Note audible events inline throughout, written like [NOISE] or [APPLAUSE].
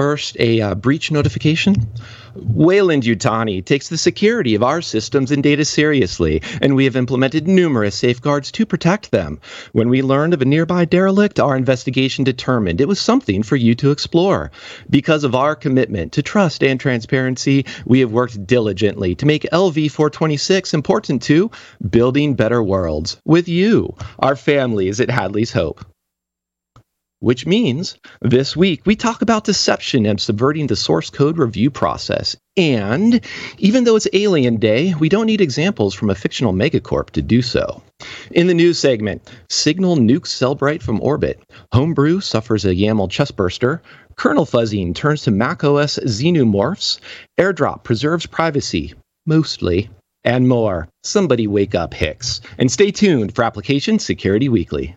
First, a uh, breach notification. Weyland-Yutani takes the security of our systems and data seriously, and we have implemented numerous safeguards to protect them. When we learned of a nearby derelict, our investigation determined it was something for you to explore. Because of our commitment to trust and transparency, we have worked diligently to make LV 426 important to building better worlds with you, our families at Hadley's Hope which means this week we talk about deception and subverting the source code review process. And even though it's Alien Day, we don't need examples from a fictional megacorp to do so. In the news segment, Signal nukes Cellebrite from orbit, Homebrew suffers a YAML chestburster, kernel fuzzing turns to macOS xenomorphs, AirDrop preserves privacy, mostly, and more. Somebody wake up, Hicks. And stay tuned for Application Security Weekly.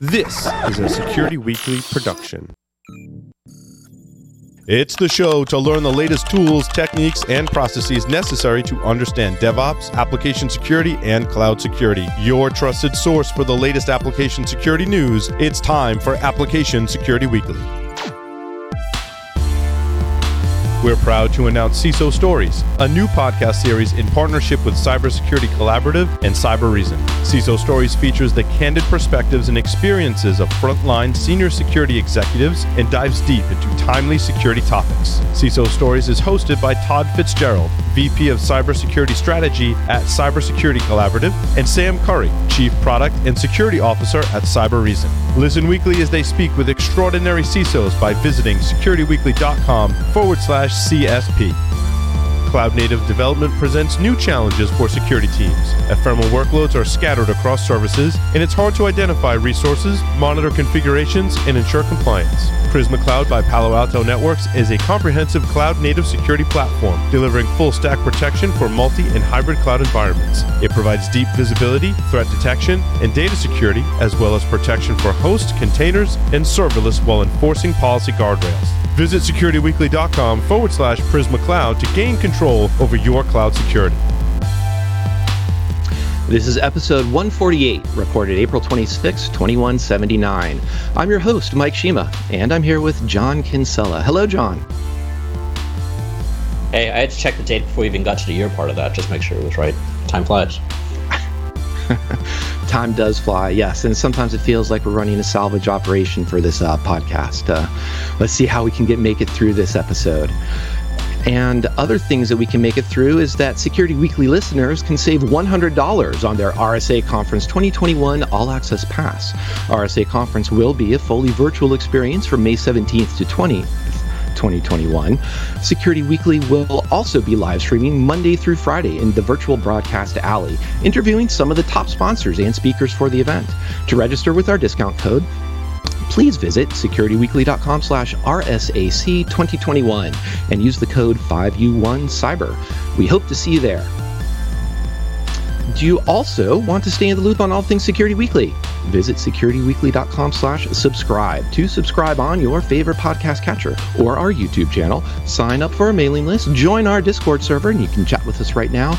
This is a Security Weekly production. It's the show to learn the latest tools, techniques, and processes necessary to understand DevOps, application security, and cloud security. Your trusted source for the latest application security news. It's time for Application Security Weekly. We're proud to announce CISO Stories, a new podcast series in partnership with Cybersecurity Collaborative and Cybereason. CISO Stories features the candid perspectives and experiences of frontline senior security executives and dives deep into timely security topics. CISO Stories is hosted by Todd Fitzgerald, VP of Cybersecurity Strategy at Cybersecurity Collaborative, and Sam Curry, Chief Product and Security Officer at Cybereason. Listen weekly as they speak with extraordinary CISOs by visiting securityweekly.com forward slash CSP. Cloud native development presents new challenges for security teams. Ephemeral workloads are scattered across services, and it's hard to identify resources, monitor configurations, and ensure compliance. Prisma Cloud by Palo Alto Networks is a comprehensive cloud native security platform delivering full stack protection for multi and hybrid cloud environments. It provides deep visibility, threat detection, and data security, as well as protection for host, containers, and serverless while enforcing policy guardrails. Visit securityweekly.com forward slash Prisma Cloud to gain control over your cloud security. This is episode 148, recorded April 26, 2179. I'm your host, Mike Shema, and I'm here with John Kinsella. Hello, John. Hey, I had to check the date before we even got to the year part of that, just make sure it was right. Time flies. [LAUGHS] Time does fly, yes, and sometimes it feels like we're running a salvage operation for this uh, podcast. Uh, let's see how we can get make it through this episode. And other things that we can make it through is that Security Weekly listeners can save $100 on their RSA Conference 2021 All Access Pass. RSA Conference will be a fully virtual experience from May 17th to 20th 2021. Security Weekly will also be live streaming Monday through Friday in the virtual broadcast alley, interviewing some of the top sponsors and speakers for the event. To register with our discount code, please visit securityweekly.com slash RSAC 2021 and use the code 5U1Cyber. We hope to see you there. Do you also want to stay in the loop on all things Security Weekly? Visit securityweekly.com slash subscribe to subscribe on your favorite podcast catcher or our YouTube channel. Sign up for our mailing list, join our Discord server, and you can chat with us right now.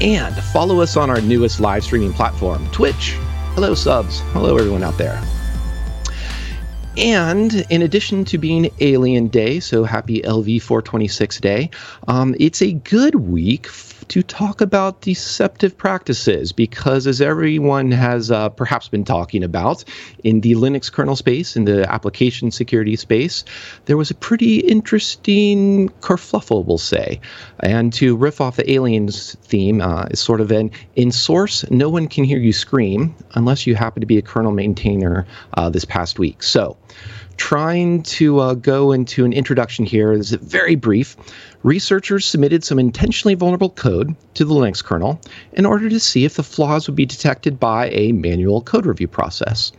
And follow us on our newest live streaming platform, Twitch. Hello, subs. Hello, everyone out there. And in addition to being Alien Day, so happy LV 426 Day, um, it's a good week to talk about deceptive practices because, as everyone has uh, perhaps been talking about in the Linux kernel space, in the application security space, there was a pretty interesting kerfluffle, we'll say. And to riff off the aliens theme, uh, is sort of an in source, no one can hear you scream unless you happen to be a kernel maintainer uh, this past week. So, trying to uh, go into an introduction here is very brief. Researchers submitted some intentionally vulnerable code to the Linux kernel in order to see if the flaws would be detected by a manual code review process.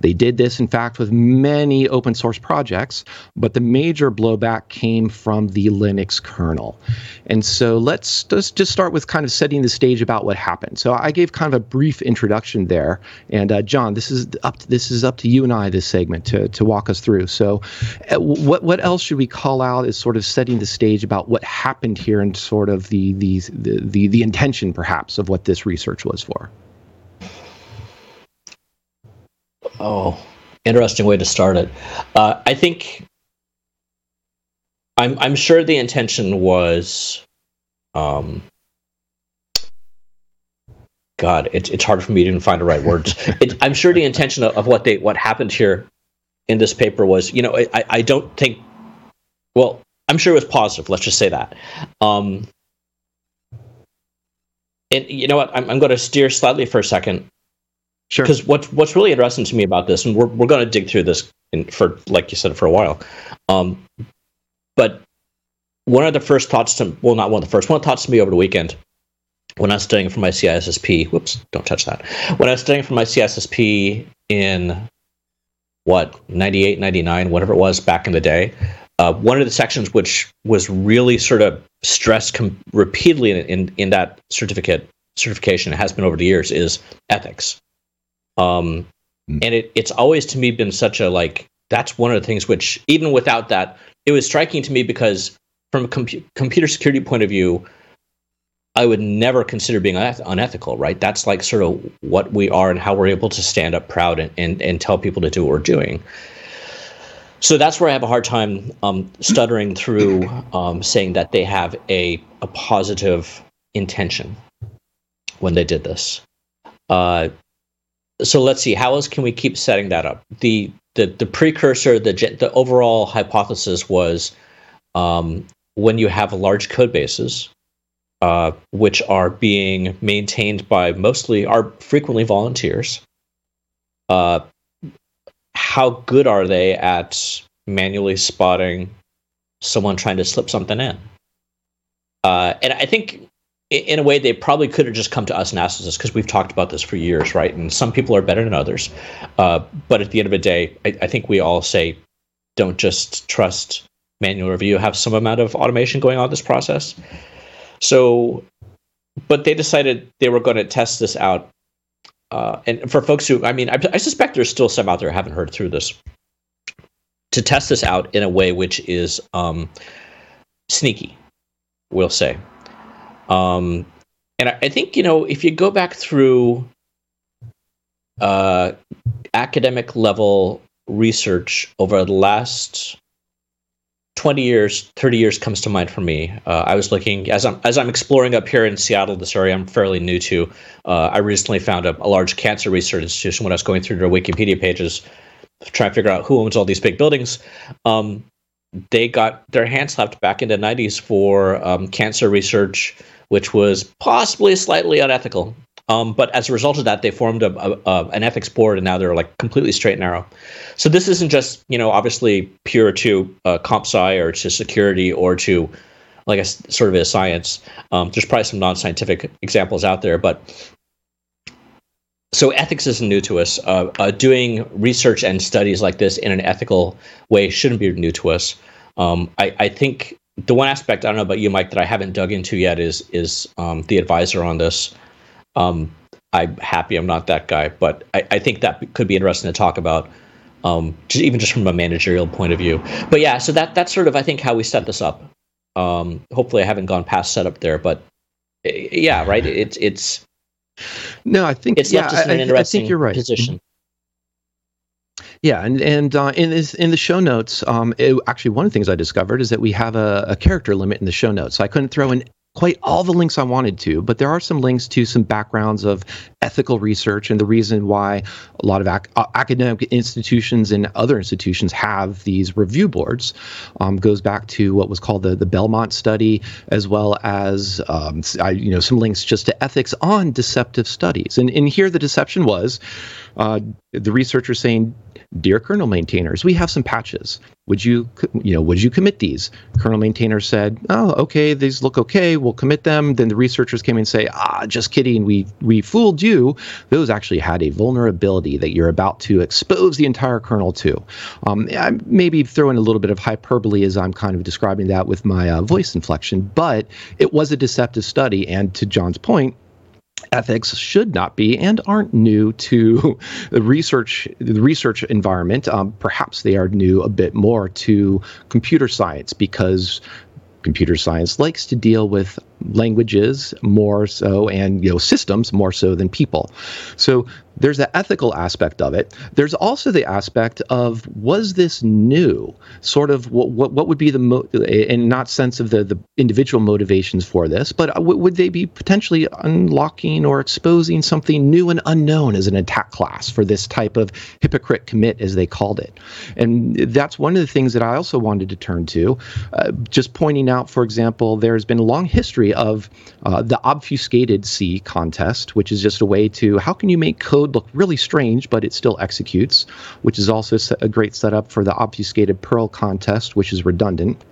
They did this, in fact, with many open source projects, but the major blowback came from the Linux kernel. And so let's just, just start with kind of setting the stage about what happened. So I gave kind of a brief introduction there, and uh, John, this is up to, this is up to you and I this segment to, to walk us through. So uh, what what else should we call out as sort of setting the stage about what happened here and sort of the the the the, the intention perhaps of what this research was for? Oh, interesting way to start it. Uh, I think I'm I'm sure the intention was, um, God, it's it's hard for me to even find the right words. [LAUGHS] it, I'm sure the intention of, of, what they what happened here in this paper was, you know, I I don't think, well, I'm sure it was positive. Let's just say that. Um, and you know what? I'm I'm going to steer slightly for a second. Sure. Because what's what's really interesting to me about this, and we're we're going to dig through this in, for like you said for a while. Um, but one of the first thoughts to well, not one of the first, one of the thoughts to me over the weekend when I was studying for my CISSP. Whoops, don't touch that. When I was studying for my CISSP in what 98, 99, whatever it was back in the day. Uh, one of the sections which was really sort of stressed com- repeatedly in, in, in that certificate certification has been over the years is ethics. Um, mm. and it, it's always to me been such a like that's one of the things which even without that it was striking to me because from a com- computer security point of view i would never consider being uneth- unethical right that's like sort of what we are and how we're able to stand up proud and, and, and tell people to do what we're doing so that's where I have a hard time um, stuttering through um, saying that they have a, a positive intention when they did this. Uh, so let's see how else can we keep setting that up? The the, the precursor the the overall hypothesis was um, when you have large code bases uh, which are being maintained by mostly are frequently volunteers uh, how good are they at manually spotting someone trying to slip something in? Uh, and i think in a way, they probably could have just come to us and asked us because we've talked about this for years, right? And some people are better than others. Uh, but at the end of the day, I, I, think we all say don't just trust manual review, have some amount of automation going on this process. So, but they decided they were going to test this out. Uh, and for folks who, I mean, I, I suspect there's still some out there haven't heard through this to test this out in a way which is um, sneaky, we'll say. Um, and I, I, think you know if you go back through uh, academic level research over the last 20 years 30 years comes to mind for me. Uh, i was looking as i'm as i'm exploring up here in seattle this area i'm fairly new to uh, i recently found a, a, large cancer research institution when i was going through their wikipedia pages trying to figure out who owns all these big buildings. Um, they got their hands slapped back in the 90s for um, cancer research which was possibly slightly unethical. Um, but as a result of that, they formed a, a, a, an ethics board, and now they're like completely straight and narrow. So this isn't just you know obviously pure to uh, comp sci or to security or to like a sort of a science. Um, there's probably some non-scientific examples out there, but so ethics isn't new to us. Uh, uh, doing research and studies like this in an ethical way shouldn't be new to us. Um, I, I, think the one aspect I don't know about you, Mike, that I haven't dug into yet is is um, the advisor on this. Um, I'm happy I'm not that guy, but I, I think that could be interesting to talk about, um, just, even just from a managerial point of view. But yeah, so that that's sort of I think how we set this up. Um, hopefully, I haven't gone past setup there, but eh, yeah, right. It's it's. No, I think it's yeah, left us in an interesting I think you're right. position. Yeah, and and uh, in this in the show notes, um, it, actually one of the things I discovered is that we have a, a character limit in the show notes. So I couldn't throw in quite all the links I wanted to, but there are some links to some backgrounds of ethical research and the reason why a lot of ac- uh, academic institutions and other institutions have these review boards. Um, goes back to what was called the the Belmont study, as well as um, I, you know some links just to ethics on deceptive studies. And and here the deception was uh, the researchers saying dear kernel maintainers, we have some patches. Would you, you know, would you commit these? Kernel maintainers said, oh, okay, these look okay. We'll commit them. Then the researchers came and say, ah, just kidding. We we fooled you. Those actually had a vulnerability that you're about to expose the entire kernel to. Um, I maybe throw in a little bit of hyperbole as I'm kind of describing that with my uh, voice inflection, but it was a deceptive study. And to John's point, ethics should not be and aren't new to [LAUGHS] the research the research environment. Um, perhaps they are new a bit more to computer science because computer science likes to deal with languages more so and you know systems more so than people so there's the ethical aspect of it. There's also the aspect of was this new? Sort of what what, what would be the mo- in not sense of the the individual motivations for this, but w- would they be potentially unlocking or exposing something new and unknown as an attack class for this type of hypocrite commit as they called it? And that's one of the things that I also wanted to turn to. Uh, just pointing out, for example, there's been a long history of uh, the obfuscated C contest, which is just a way to how can you make code look really strange, but it still executes, which is also a great setup for the obfuscated Perl contest, which is redundant.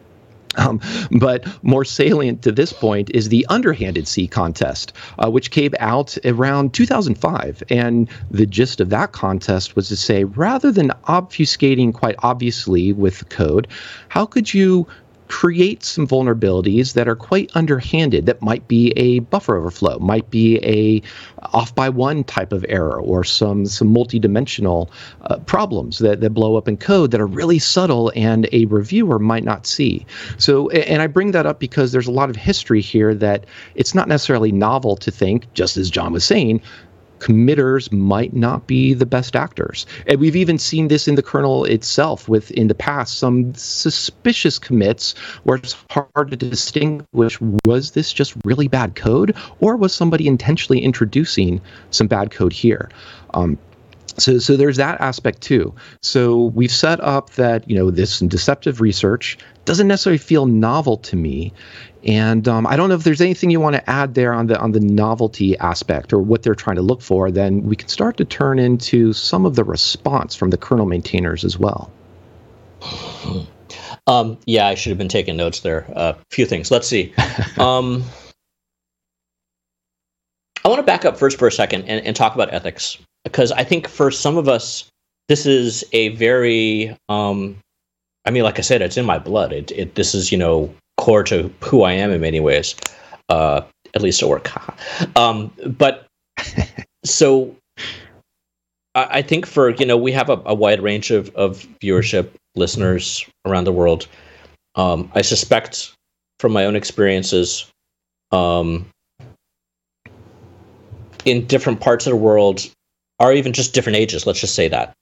Um, but more salient to this point is the underhanded C contest, uh, which came out around 2005. And the gist of that contest was to say rather than obfuscating quite obviously with the code, how could you create some vulnerabilities that are quite underhanded that might be a buffer overflow might be a off by one type of error or some some multidimensional uh, problems that, that blow up in code that are really subtle and a reviewer might not see. So and i bring that up because there's a lot of history here that it's not necessarily novel to think just as john was saying committers might not be the best actors. And we've even seen this in the kernel itself with in the past some suspicious commits where it's hard to distinguish was this just really bad code or was somebody intentionally introducing some bad code here. Um, so, so there's that aspect too. So we've set up that you know this deceptive research doesn't necessarily feel novel to me, and um, I don't know if there's anything you want to add there on the on the novelty aspect or what they're trying to look for. Then we can start to turn into some of the response from the kernel maintainers as well. [SIGHS] Um, yeah, I should have been taking notes there. A uh, few things. Let's see. [LAUGHS] Um, I want to back up first for a second and, and talk about ethics because I think for some of us, this is a very um, I mean, like I said, it's in my blood. It, it this is you know core to who I am in many ways, uh, at least at work. [LAUGHS] um, but [LAUGHS] so I, I, think for you know we have a, a wide range of, of viewership listeners around the world. Um, I suspect from my own experiences, um, in different parts of the world, or even just different ages. Let's just say that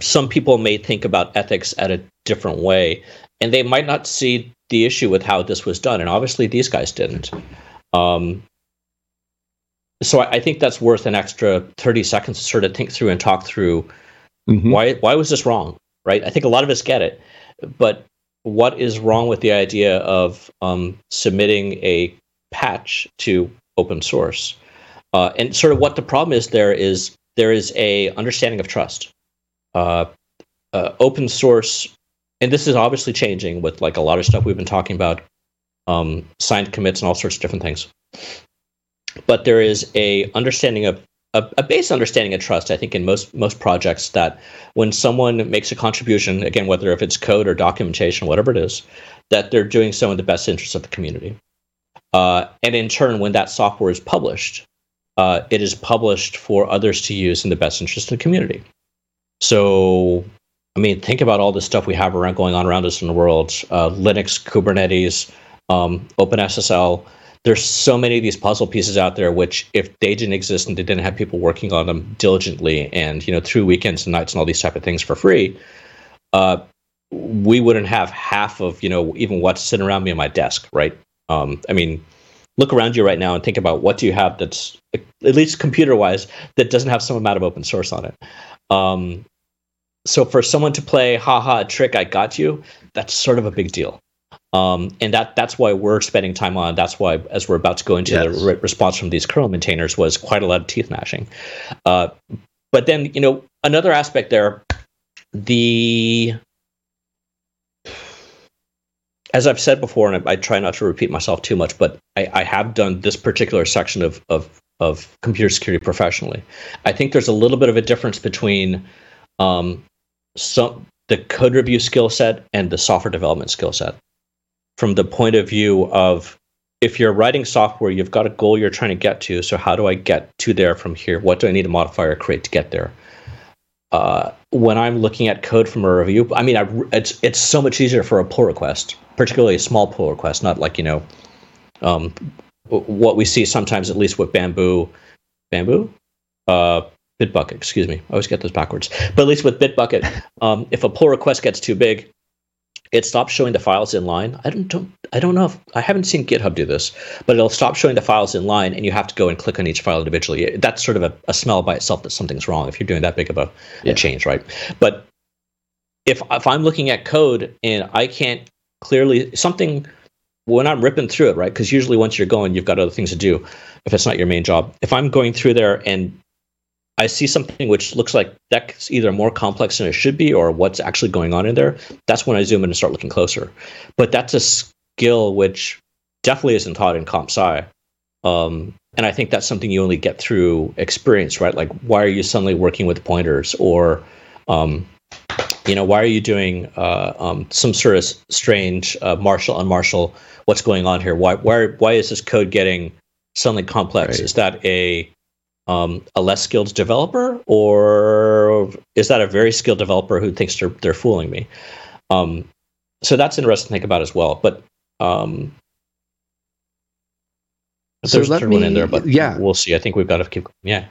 some people may think about ethics at a different way, and they might not see the issue with how this was done. And obviously, these guys didn't. Um, so I, I, think that's worth an extra 30 seconds to sort of think through and talk through mm-hmm. why why was this wrong, right? I think a lot of us get it, but what is wrong with the idea of um, submitting a patch to open source? Uh, and sort of what the problem is there is there is a understanding of trust uh, uh, open source, and this is obviously changing with like a lot of stuff we've been talking about, um, signed commits and all sorts of different things. But there is a understanding of a, a base understanding of trust, I think, in most most projects that when someone makes a contribution, again, whether if it's code or documentation, whatever it is, that they're doing so in the best interest of the community. Uh, and in turn, when that software is published, uh, it is published for others to use in the best interest of the community. So, I mean, think about all the stuff we have around going on around us in the world: uh, Linux, Kubernetes, um, OpenSSL. There's so many of these puzzle pieces out there, which if they didn't exist and they didn't have people working on them diligently and you know through weekends and nights and all these type of things for free, uh, we wouldn't have half of you know even what's sitting around me on my desk, right? Um, I mean, look around you right now and think about what do you have that's at least computer wise that doesn't have some amount of open source on it. Um, so for someone to play haha trick i got you that's sort of a big deal um, and that that's why we're spending time on that's why as we're about to go into yes. the re- response from these kernel maintainers was quite a lot of teeth gnashing uh, but then you know another aspect there the as I've said before, and I, I, try not to repeat myself too much, but I, I, have done this particular section of, of of computer security professionally. I think there's a little bit of a difference between um, some the code review skill set and the software development skill set. From the point of view of if you're writing software you've got a goal you're trying to get to so how do i get to there from here? What do i need to modify or create to get there uh, when i'm looking at code from a review i mean I, it's it's so much easier for a pull request particularly a small pull request not like you know Um, what we see sometimes, at least with Bamboo, Bamboo, uh, Bitbucket. Excuse me, I always get those backwards. But at least with Bitbucket, um, if a pull request gets too big, it stops showing the files in line. I don't, don't I don't know if I haven't seen GitHub do this, but it'll stop showing the files in line, and you have to go and click on each file individually. That's sort of a, a smell by itself that something's wrong if you're doing that big of a, yeah. a change, right? But if if I'm looking at code and I can't clearly something when I'm ripping through it, right? Because usually once you're going, you've got other things to do. If it's not your main job, if I'm going through there and I see something which looks like that's either more complex than it should be or what's actually going on in there, that's when I zoom in and start looking closer. But that's a skill which definitely isn't taught in comp sci. Um, and I think that's something you only get through experience, right? Like, why are you suddenly working with pointers, or, um, you know, why are you doing uh, um, some sort of strange uh, marshal unmarshal? What's going on here? Why, why, why is this code getting suddenly complex? Right. Is that a um, a less skilled developer, or is that a very skilled developer who thinks they're they're fooling me? Um, so that's interesting to think about as well. But um, so there's a third me, one in there, but yeah, we'll see. I think we've got to keep. Going. Yeah.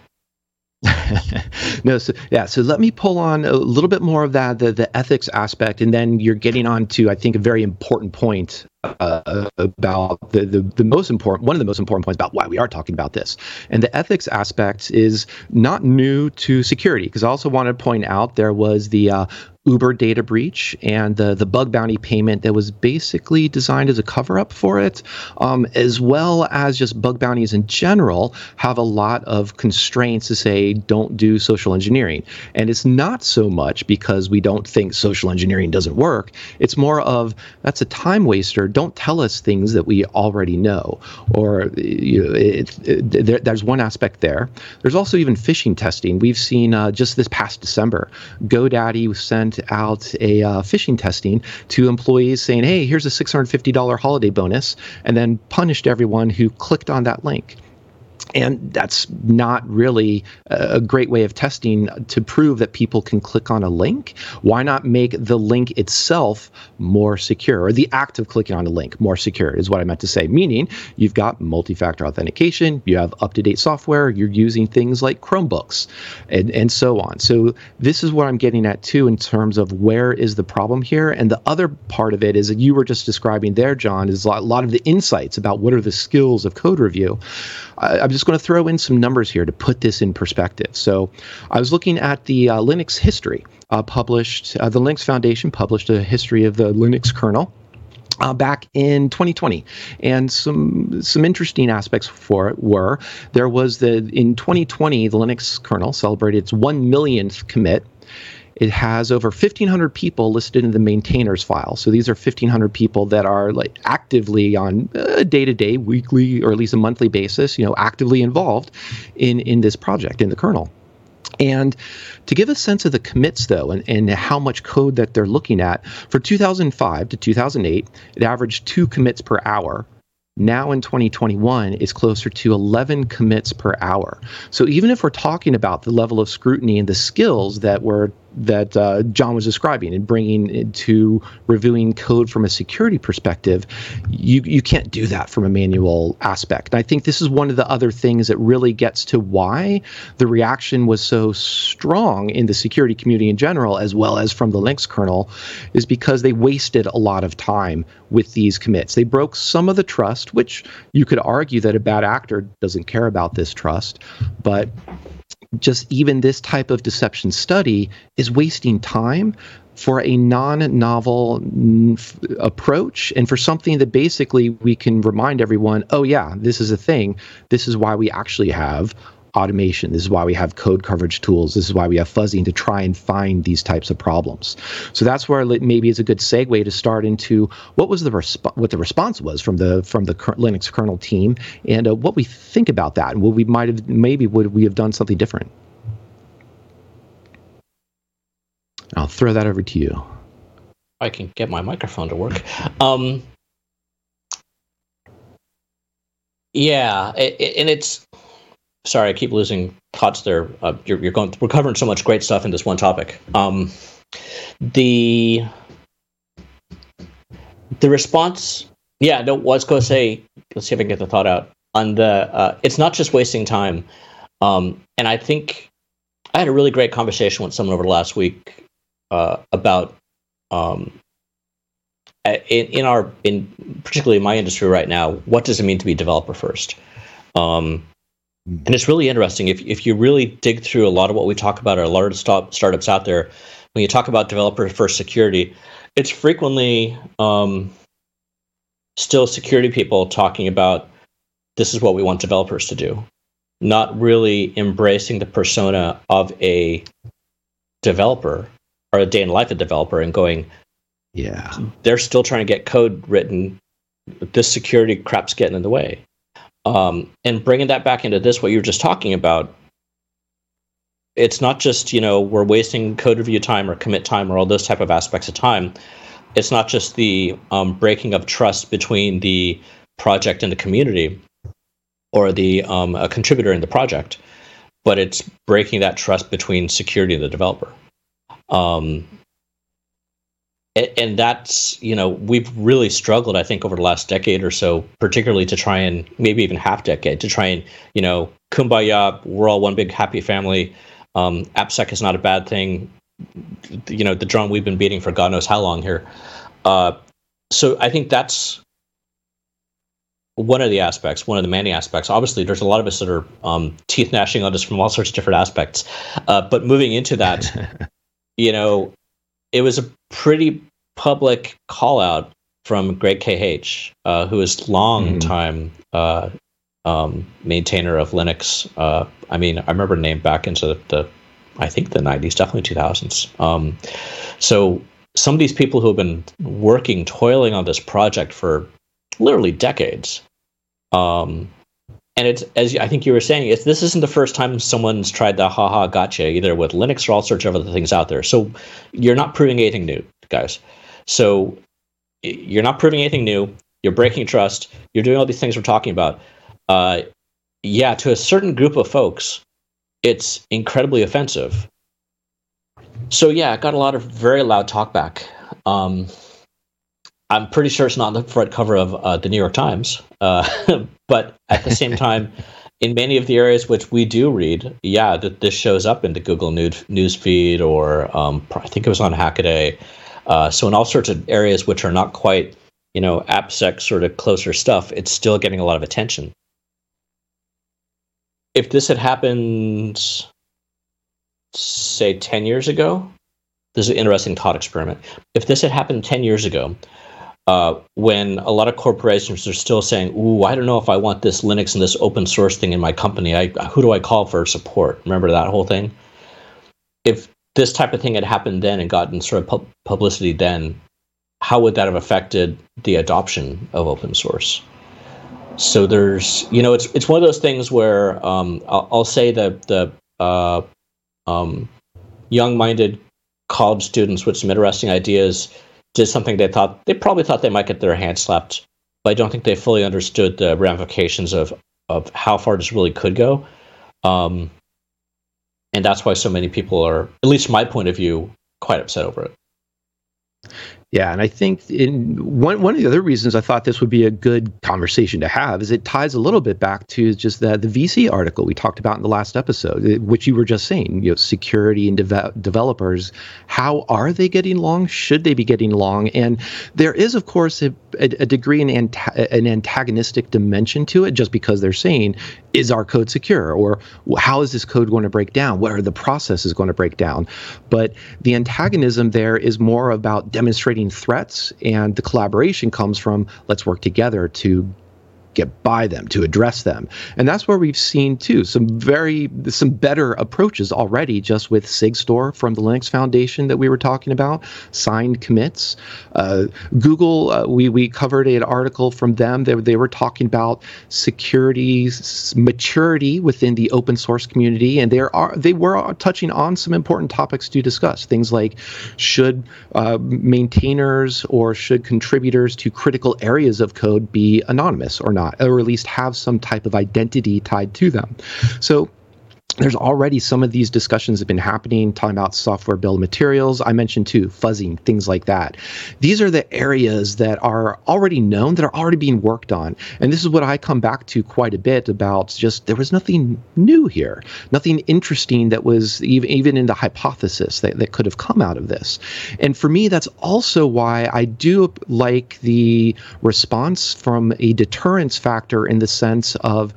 No, so yeah, so let me pull on a little bit more of that, the the ethics aspect, and then you're getting on to I think a very important point uh, about the, the the most important one of the most important points about why we are talking about this, and the ethics aspect is not new to security because I also want to point out there was the uh, Uber data breach and the, the bug bounty payment that was basically designed as a cover up for it, um, as well as just bug bounties in general, have a lot of constraints to say don't do social engineering. And it's not so much because we don't think social engineering doesn't work, it's more of that's a time waster. Don't tell us things that we already know. Or you know, it, it, there, there's one aspect there. There's also even phishing testing. We've seen uh, just this past December, GoDaddy sent out a uh, phishing testing to employees saying, hey, here's a $650 holiday bonus, and then punished everyone who clicked on that link. And that's not really a great way of testing to prove that people can click on a link. Why not make the link itself more secure, or the act of clicking on a link more secure, is what I meant to say. Meaning, you've got multi factor authentication, you have up to date software, you're using things like Chromebooks, and, and so on. So, this is what I'm getting at too in terms of where is the problem here. And the other part of it is that you were just describing there, John, is a lot of the insights about what are the skills of code review. I'm just going to throw in some numbers here to put this in perspective. So I was looking at the uh, Linux history uh, published, uh, the Linux Foundation published a history of the Linux kernel. Uh, back in 2020, and some some interesting aspects for it were there was the in 2020 the Linux kernel celebrated its one millionth commit, it has over 1,500 people listed in the maintainers file. So these are 1,500 people that are like actively on a day-to-day, weekly, or at least a monthly basis, you know, actively involved in in this project in the kernel. And to give a sense of the commits, though, and, and how much code that they're looking at, for 2005 to 2008, it averaged two commits per hour now in 2021 is closer to 11 commits per hour. So even if we're talking about the level of scrutiny and the skills that were that uh, John was describing and bringing into reviewing code from a security perspective, you you can't do that from a manual aspect. And I think this is one of the other things that really gets to why the reaction was so strong in the security community in general, as well as from the Linux kernel, is because they wasted a lot of time with these commits. They broke some of the trust, which you could argue that a bad actor doesn't care about this trust, but just even this type of deception study is wasting time for a non-novel approach and for something that basically we can remind everyone oh yeah this is a thing. This is why we actually have automation. This is why we have code coverage tools. This is why we have fuzzing to try and find these types of problems. So that's where maybe it's a good segue to start into what was the resp- what the response was from the from the Linux kernel team and uh, what we think about that and what we might have maybe would we have done something different. I'll throw that over to you. I can get my microphone to work. Um, yeah, it, it, and it's sorry, I keep losing thoughts there. Uh, you're, you're going. We're covering so much great stuff in this one topic. Um, the the response, yeah, no, was going to say let's see if I can get the thought out on the. Uh, it's not just wasting time, um, and I think I had a really great conversation with someone over the last week uh, about um, in, in our in particularly in my industry right now, what does it mean to be developer first? Um. And it's really interesting if if you really dig through a lot of what we talk about, or a lot of start, startups out there, when you talk about developer first security, it's frequently um, still security people talking about this is what we want developers to do, not really embracing the persona of a developer or a day in life of a developer and going, yeah, they're still trying to get code written. This security crap's getting in the way. Um, and bringing that back into this, what you were just talking about, it's not just you know we're wasting code review time or commit time or all those type of aspects of time. It's not just the um, breaking of trust between the project and the community, or the um, a contributor in the project, but it's breaking that trust between security and the developer. Um, and, and that's you know we've really struggled i think over the last decade or so particularly to try and maybe even half decade to try and you know kumbaya we're all one big happy family um, appsec is not a bad thing you know the drum we've been beating for god knows how long here uh, so i think that's one of the aspects, one of the many aspects. Obviously, there's a lot of us that are um, teeth gnashing on this from all sorts of different aspects. Uh, but moving into that, [LAUGHS] you know, it was a pretty public call out from Greg KH, uh, who is long mm-hmm. uh, um, maintainer of Linux. Uh, I mean, I remember the name back into the, the I think the 90s, definitely 2000s. Um, so some of these people who have been working, toiling on this project for literally decades. Um, and it's as I think you were saying, it's this isn't the first time someone's tried the haha gotcha either with Linux or all sorts of other things out there. So you're not proving anything new, guys. So you're not proving anything new. You're breaking trust. You're doing all these things we're talking about. Uh, yeah, to a certain group of folks, it's incredibly offensive. So yeah, I got a lot of very loud talkback. Um, I'm pretty sure it's not on the front cover of uh, the New York Times, uh, [LAUGHS] but at the same [LAUGHS] time, in many of the areas which we do read, yeah, that this shows up in the Google news feed, or um, I think it was on Hackaday. Uh, so in all sorts of areas which are not quite, you know, AppSec sort of closer stuff, it's still getting a lot of attention. If this had happened, say, 10 years ago, this is an interesting thought experiment. If this had happened 10 years ago, uh, when a lot of corporations are still saying, "Ooh, I don't know if I want this Linux and this open source thing in my company. I, who do I call for support?" Remember that whole thing? If this type of thing had happened then and gotten sort of pu- publicity then, how would that have affected the adoption of open source? So there's, you know, it's it's one of those things where um, I'll, I'll, say that the uh, um, young-minded college students with some interesting ideas did something they thought they probably thought they might get their hand slapped, but I don't think they fully understood the ramifications of of how far this really could go. Um, and that's why so many people are, at least my point of view, quite upset over it. Yeah, and I think in one one of the other reasons I thought this would be a good conversation to have is it ties a little bit back to just the the VC article we talked about in the last episode, which you were just saying. You know, security and de- developers, how are they getting along? Should they be getting along? And there is, of course, a, a, a degree in anta- an antagonistic dimension to it, just because they're saying, is our code secure, or how is this code going to break down? What are the processes going to break down? But the antagonism there is more about demonstrating threats, and the collaboration comes from let's work together to get by them, to address them. And that's where we've seen too some very some better approaches already just with SigStore from the Linux Foundation that we were talking about, signed commits. Uh, Google, uh, we we covered an article from them that they were talking about security maturity within the open source community, and there are they were touching on some important topics to discuss. Things like should uh, maintainers or should contributors to critical areas of code be anonymous or not? Or at least have some type of identity tied to them. So there's already some of these discussions have been happening talking about software build materials. I mentioned too fuzzing things like that. These are the areas that are already known that are already being worked on. And this is what i come back to quite a bit about just there was nothing new here. Nothing interesting that was even, even in the hypothesis that, that could have come out of this. And for me that's also why i do like the response from a deterrence factor in the sense of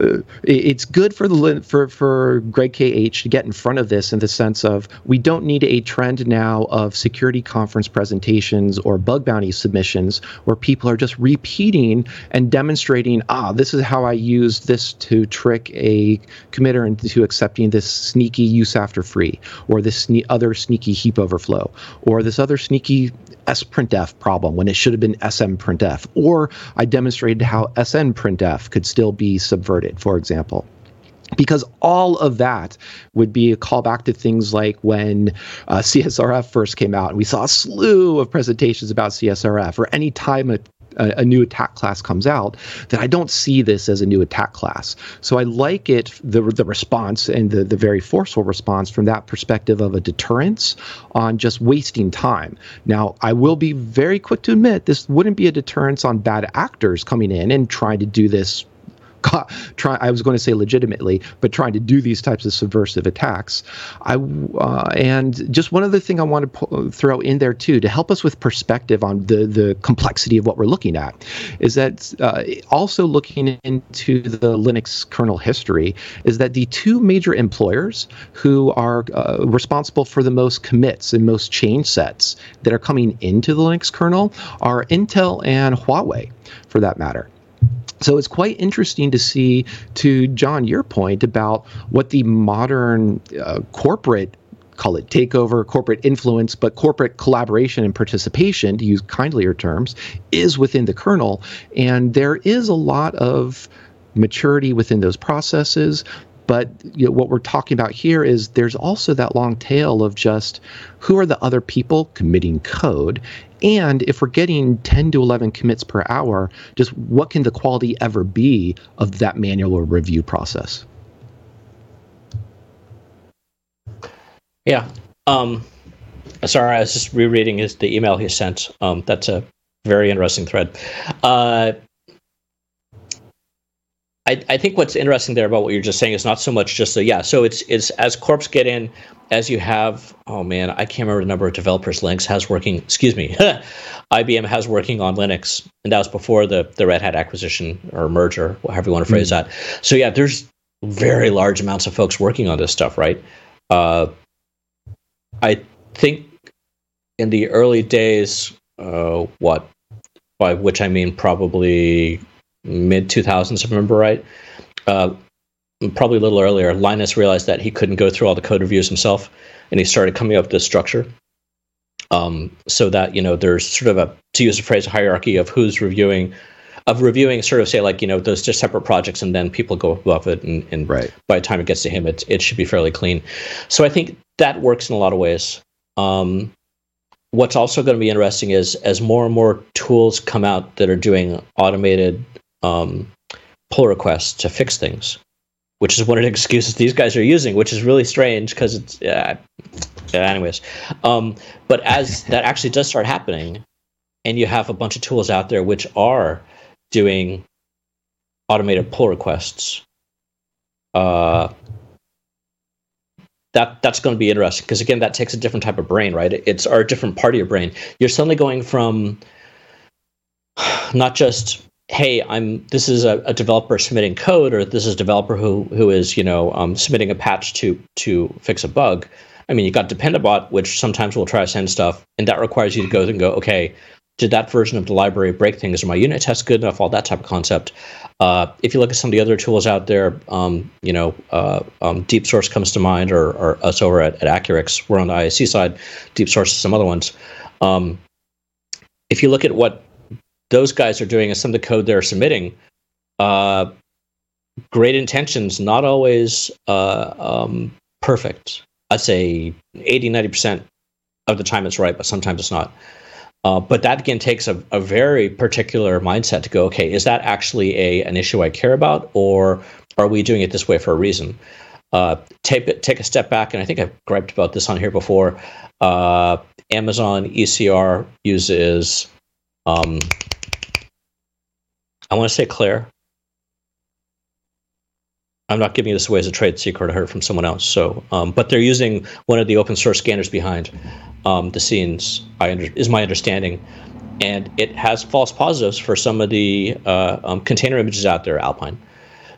uh, it's good for the for for for Greg KH to get in front of this in the sense of we don't need a trend now of security conference presentations or bug bounty submissions where people are just repeating and demonstrating, ah, this is how I used this to trick a committer into accepting this sneaky use after free or this sne- other sneaky heap overflow or this other sneaky sprintf problem when it should have been snprintf or I demonstrated how snprintf could still be subverted, for example because all of that would be a callback to things like when uh, CSRF first came out, and we saw a slew of presentations about CSRF, or any time a, a, new attack class comes out, that I don't see this as a new attack class. So I like it, the, the response and the, the very forceful response from that perspective of a deterrence on just wasting time. Now, I will be very quick to admit this wouldn't be a deterrence on bad actors coming in and trying to do this try I was going to say legitimately, but trying to do these types of subversive attacks. I uh, and just one other thing I want to throw in there too to help us with perspective on the the complexity of what we're looking at is that uh, also looking into the Linux kernel history is that the two major employers who are uh, responsible for the most commits and most change sets that are coming into the Linux kernel are Intel and Huawei, for that matter. So it's quite interesting to see, to John, your point about what the modern uh, corporate call it takeover, corporate influence, but corporate collaboration and participation, to use kindlier terms, is within the kernel. And there is a lot of maturity within those processes. But you know, what we're talking about here is there's also that long tail of just who are the other people committing code and if we're getting 10 to 11 commits per hour, just what can the quality ever be of that manual review process? Yeah. Um, sorry, I was just rereading his, the email he sent. Um, that's a very interesting thread. Uh, I, I think what's interesting there about what you're just saying is not so much just the yeah. So it's it's as corps get in, as you have oh man, I can't remember the number of developers Linux has working. Excuse me, [LAUGHS] IBM has working on Linux, and that was before the the Red Hat acquisition or merger, however you want to phrase mm-hmm. that. So yeah, there's very large amounts of folks working on this stuff, right? Uh, I think in the early days, uh, what by which I mean probably mid 2000s, if I remember right. Uh, probably a little earlier, Linus realized that he couldn't go through all the code reviews himself, and he started coming up with this structure. Um, so that you know, there's sort of a to use a phrase, a hierarchy of who's reviewing, of reviewing, sort of say like you know, those just separate projects, and then people go above it, and, and right. by the time it gets to him, it it should be fairly clean. So I think that works in a lot of ways. Um, what's also going to be interesting is as more and more tools come out that are doing automated um, pull requests to fix things, which is one of the excuses [LAUGHS] these guys are using, which is really strange because it's. Uh, anyways, um, but as [LAUGHS] that actually does start happening, and you have a bunch of tools out there which are doing automated pull requests, uh, that that's going to be interesting because again, that takes a different type of brain, right? It's our different part of your brain. You're suddenly going from [SIGHS] not just hey i'm this is a, a, developer submitting code or this is a developer who who is you know um, submitting a patch to to fix a bug. I mean you've got dependabot which sometimes will try to send stuff and that requires you to go and go okay did that version of the library break things? Are my unit tests good enough? All that type of concept. Uh, if you look at some of the other tools out there um, you know uh, um, DeepSource comes to mind or, or us over at, at Accurics. We're on the ISC side. DeepSource is some other ones. Um, if you look at what those guys are doing is some of the code they're submitting. Uh, great intentions, not always uh, um, perfect. I'd say 80, 90% of the time it's right, but sometimes it's not. Uh, but that again takes a, a very particular mindset to go, okay, is that actually a an issue I care about, or are we doing it this way for a reason? uh, take take a step back, and I think I've griped about this on here before. Uh, Amazon ECR uses, um, I want to say Clair. I'm not giving this away as a trade secret. I heard from someone else. So, um, but they're using one of the open source scanners behind um, the scenes. I under, is my understanding, and it has false positives for some of the uh, um, container images out there, Alpine.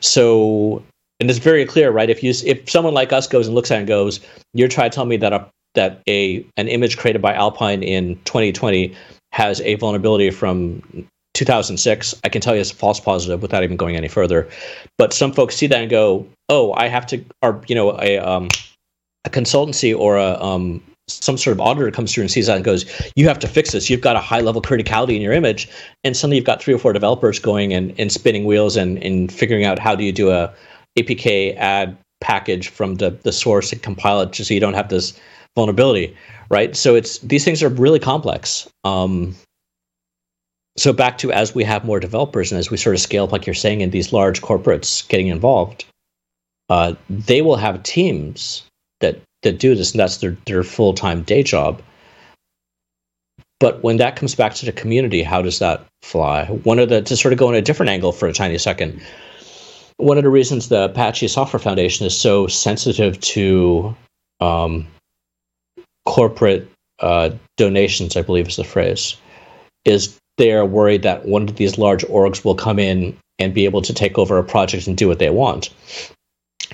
So, and it's very clear, right? If you if someone like us goes and looks at it and goes, "You're trying to tell me that a that a an image created by Alpine in 2020 has a vulnerability from 2006, I can tell you it's a false positive without even going any further. But some folks see that and go, "Oh, I have to," or you know, a um, a consultancy or a um, some sort of auditor comes through and sees that and goes, "You have to fix this. You've got a high level criticality in your image." And suddenly you've got three or four developers going and, and spinning wheels and, and figuring out how do you do a APK add package from the, the source and compile it just so you don't have this vulnerability, right? So it's these things are really complex. Um, so back to as we have more developers and as we sort of scale up, like you're saying, in these large corporates getting involved, uh, they will have teams that that do this, and that's their their full time day job. But when that comes back to the community, how does that fly? One of the to sort of go in a different angle for a tiny second. One of the reasons the Apache Software Foundation is so sensitive to um, corporate uh, donations, I believe is the phrase, is they are worried that one of these large orgs will come in and be able to take over a project and do what they want.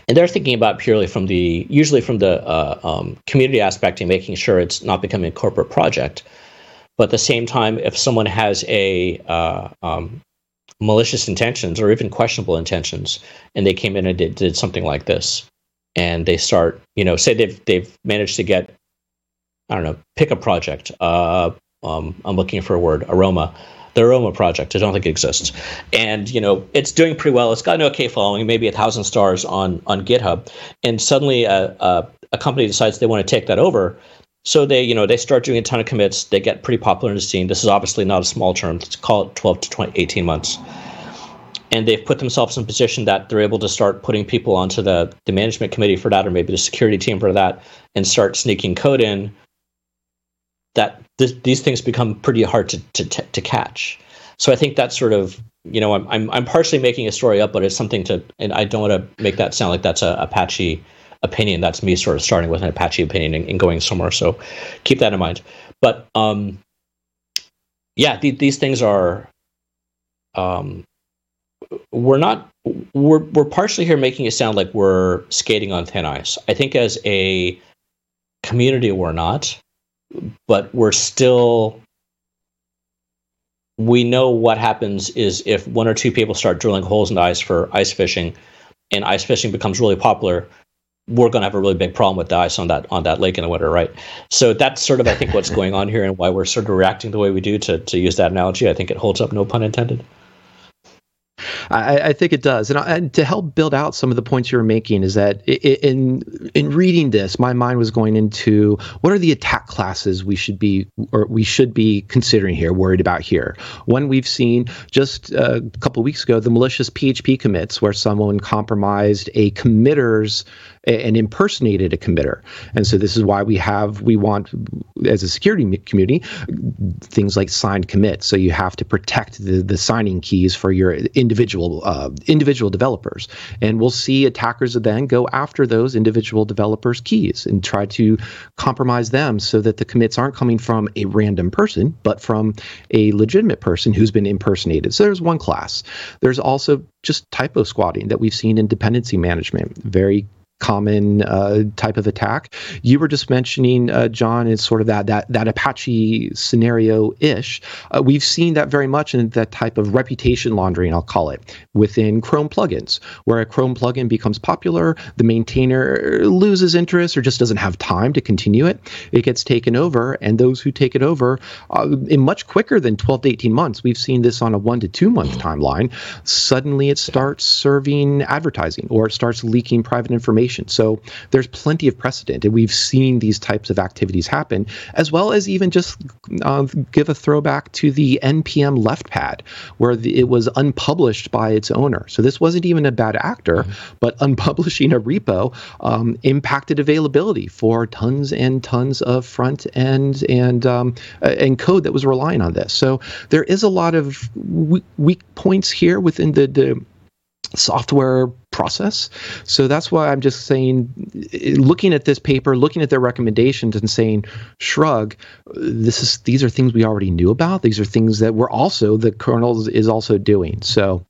And they're thinking about purely from the usually from the uh, um, community aspect and making sure it's not becoming a corporate project. But at the same time, if someone has a uh, um, malicious intentions or even questionable intentions, and they came in and did, did something like this, and they start, you know, say they've they've managed to get, I don't know, pick a project, uh, um, I'm looking for a word, Aroma, the Aroma project. I don't think it exists, and you know it's doing pretty well. It's got an okay following, maybe a thousand stars on on GitHub, and suddenly a, a, a company decides they want to take that over. So they, you know, they start doing a ton of commits. They get pretty popular in the scene. This is obviously not a small term. Let's call it 12 to 20, 18 months. And they've put themselves in a position that they're able to start putting people onto the, the management committee for that, or maybe the security team for that, and start sneaking code in that th- these things become pretty hard to, to, to catch. So I think that's sort of you know I'm, I'm I'm partially making a story up, but it's something to and I don't want to make that sound like that's a Apache opinion. That's me sort of starting with an Apache opinion and, and going somewhere. So keep that in mind. But um, yeah, th- these things are um, we're not we're we're partially here making it sound like we're skating on thin ice. I think as a community we're not but we're still we know what happens is if one or two people start drilling holes in the ice for ice fishing and ice fishing becomes really popular we're going to have a really big problem with the ice on that on that lake in the winter right? So that's sort of i think what's [LAUGHS] going on here and why we're sort of reacting the way we do to, to use that analogy. I think it holds up no pun intended I, I think it does, and, and, to help build out some of the points you were making is that in in reading this, my mind was going into what are the attack classes we should be or we should be considering here, worried about here. One we've seen just uh, a couple weeks ago, the malicious PHP commits, where someone compromised a committer's and impersonated a committer. And so this is why we have we want as a security community things like signed commits. So you have to protect the the signing keys for your individual uh, individual developers. And we'll see attackers then go after those individual developers' keys and try to compromise them so that the commits aren't coming from a random person, but from a legitimate person who's been impersonated. So there's one class. There's also just typo squatting that we've seen in dependency management. Very common uh, type of attack. You were just mentioning, uh, John, is sort of that that that Apache scenario ish. Uh, we've seen that very much in that type of reputation laundering, I'll call it, within Chrome plugins, where a Chrome plugin becomes popular, the maintainer loses interest or just doesn't have time to continue it. It gets taken over, and those who take it over uh, in much quicker than 12 to 18 months, we've seen this on a one to two month timeline. Suddenly, it starts serving advertising or it starts leaking private information So there's plenty of precedent, and we've seen these types of activities happen, as well as even just uh, give a throwback to the NPM left pad, where the, it was unpublished by its owner. So this wasn't even a bad actor, mm-hmm. but [LAUGHS] unpublishing a repo um, impacted availability for tons and tons of front end and um, and code that was relying on this. So there is a lot of weak points here within the, the software process. So that's why I'm just saying, looking at this paper, looking at their recommendations, and saying, shrug. This is these are things we already knew about. These are things that we're also the kernel is also doing. So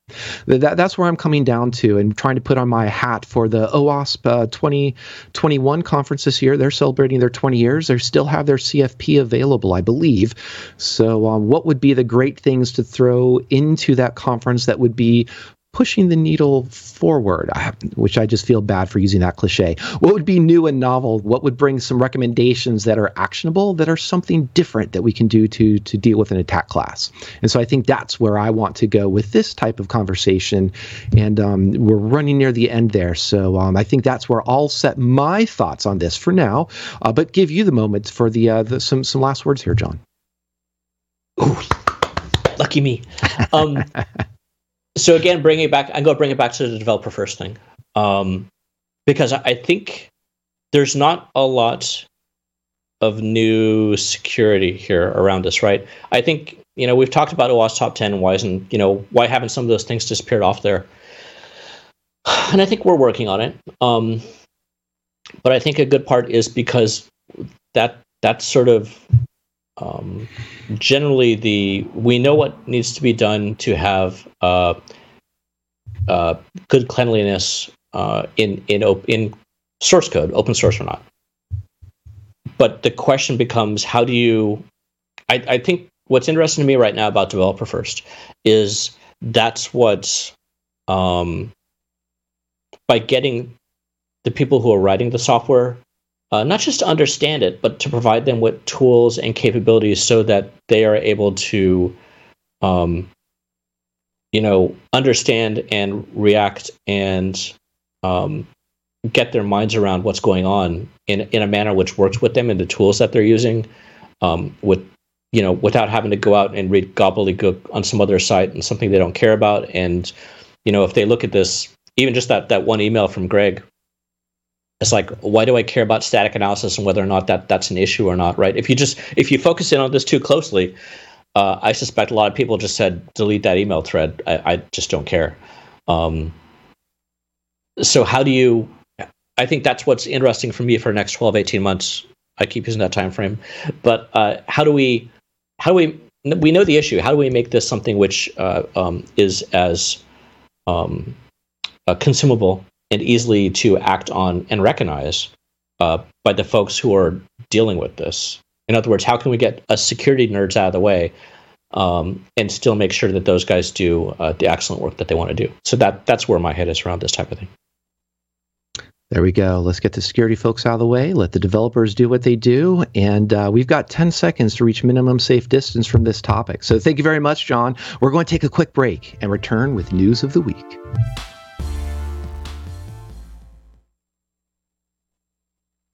that that's where I'm coming down to, and trying to put on my hat for the OWASP uh, 2021 conference this year. They're celebrating their 20 years. They still have their CFP available, I believe. So um, what would be the great things to throw into that conference that would be pushing the needle forward, which I just feel bad for using that cliche. What would be new and novel? What would bring some recommendations that are actionable, that are something different that we can do to to deal with an attack class? And so I think that's where I want to go with this type of conversation. And um, we're running near the end there, so um, I think that's where I'll set my thoughts on this for now. Uh, but give you the moment for the, uh, the some some last words here, John. Ooh, lucky me. Um, [LAUGHS] so again, bringing it back, I'm going to bring it back to the developer first thing, um, because I think there's not a lot of new security here around us, right? I think you know we've talked about OWASP top ten and why isn't you know why haven't some of those things disappeared off there? [SIGHS] And I think we're working on it. Um, but I think a good part is because that that sort of um, generally the we know what needs to be done to have uh, uh, good cleanliness uh, in in op- in source code, open source or not. But the question becomes, how do you? I, I think what's interesting to me right now about developer first is that's what um, by getting the people who are writing the software uh, not just to understand it, but to provide them with tools and capabilities so that they are able to, um, you know, understand and react and um, get their minds around what's going on in in a manner which works with them and the tools that they're using, um, with you know, without having to go out and read gobbledygook on some other site and something they don't care about. And you know, if they look at this, even just that that one email from Greg it's like why do i care about static analysis and whether or not that that's an issue or not right? If you just if you focus in on this too closely uh, i suspect a lot of people just said delete that email thread. I, I just don't care. Um, so how do you i think that's what's interesting for me for the next 12 18 months. I keep using that time frame. But uh, how do we how do we we know the issue. How do we make this something which uh, um, is as um, uh, consumable and easily to act on and recognize uh, by the folks who are dealing with this. In other words, how can we get us security nerds out of the way um, and still make sure that those guys do uh, the excellent work that they want to do? So that that's where my head is around this type of thing. There we go. Let's get the security folks out of the way. Let the developers do what they do. And uh, we've got 10 seconds to reach minimum safe distance from this topic. So thank you very much, John. We're going to take a quick break and return with news of the week.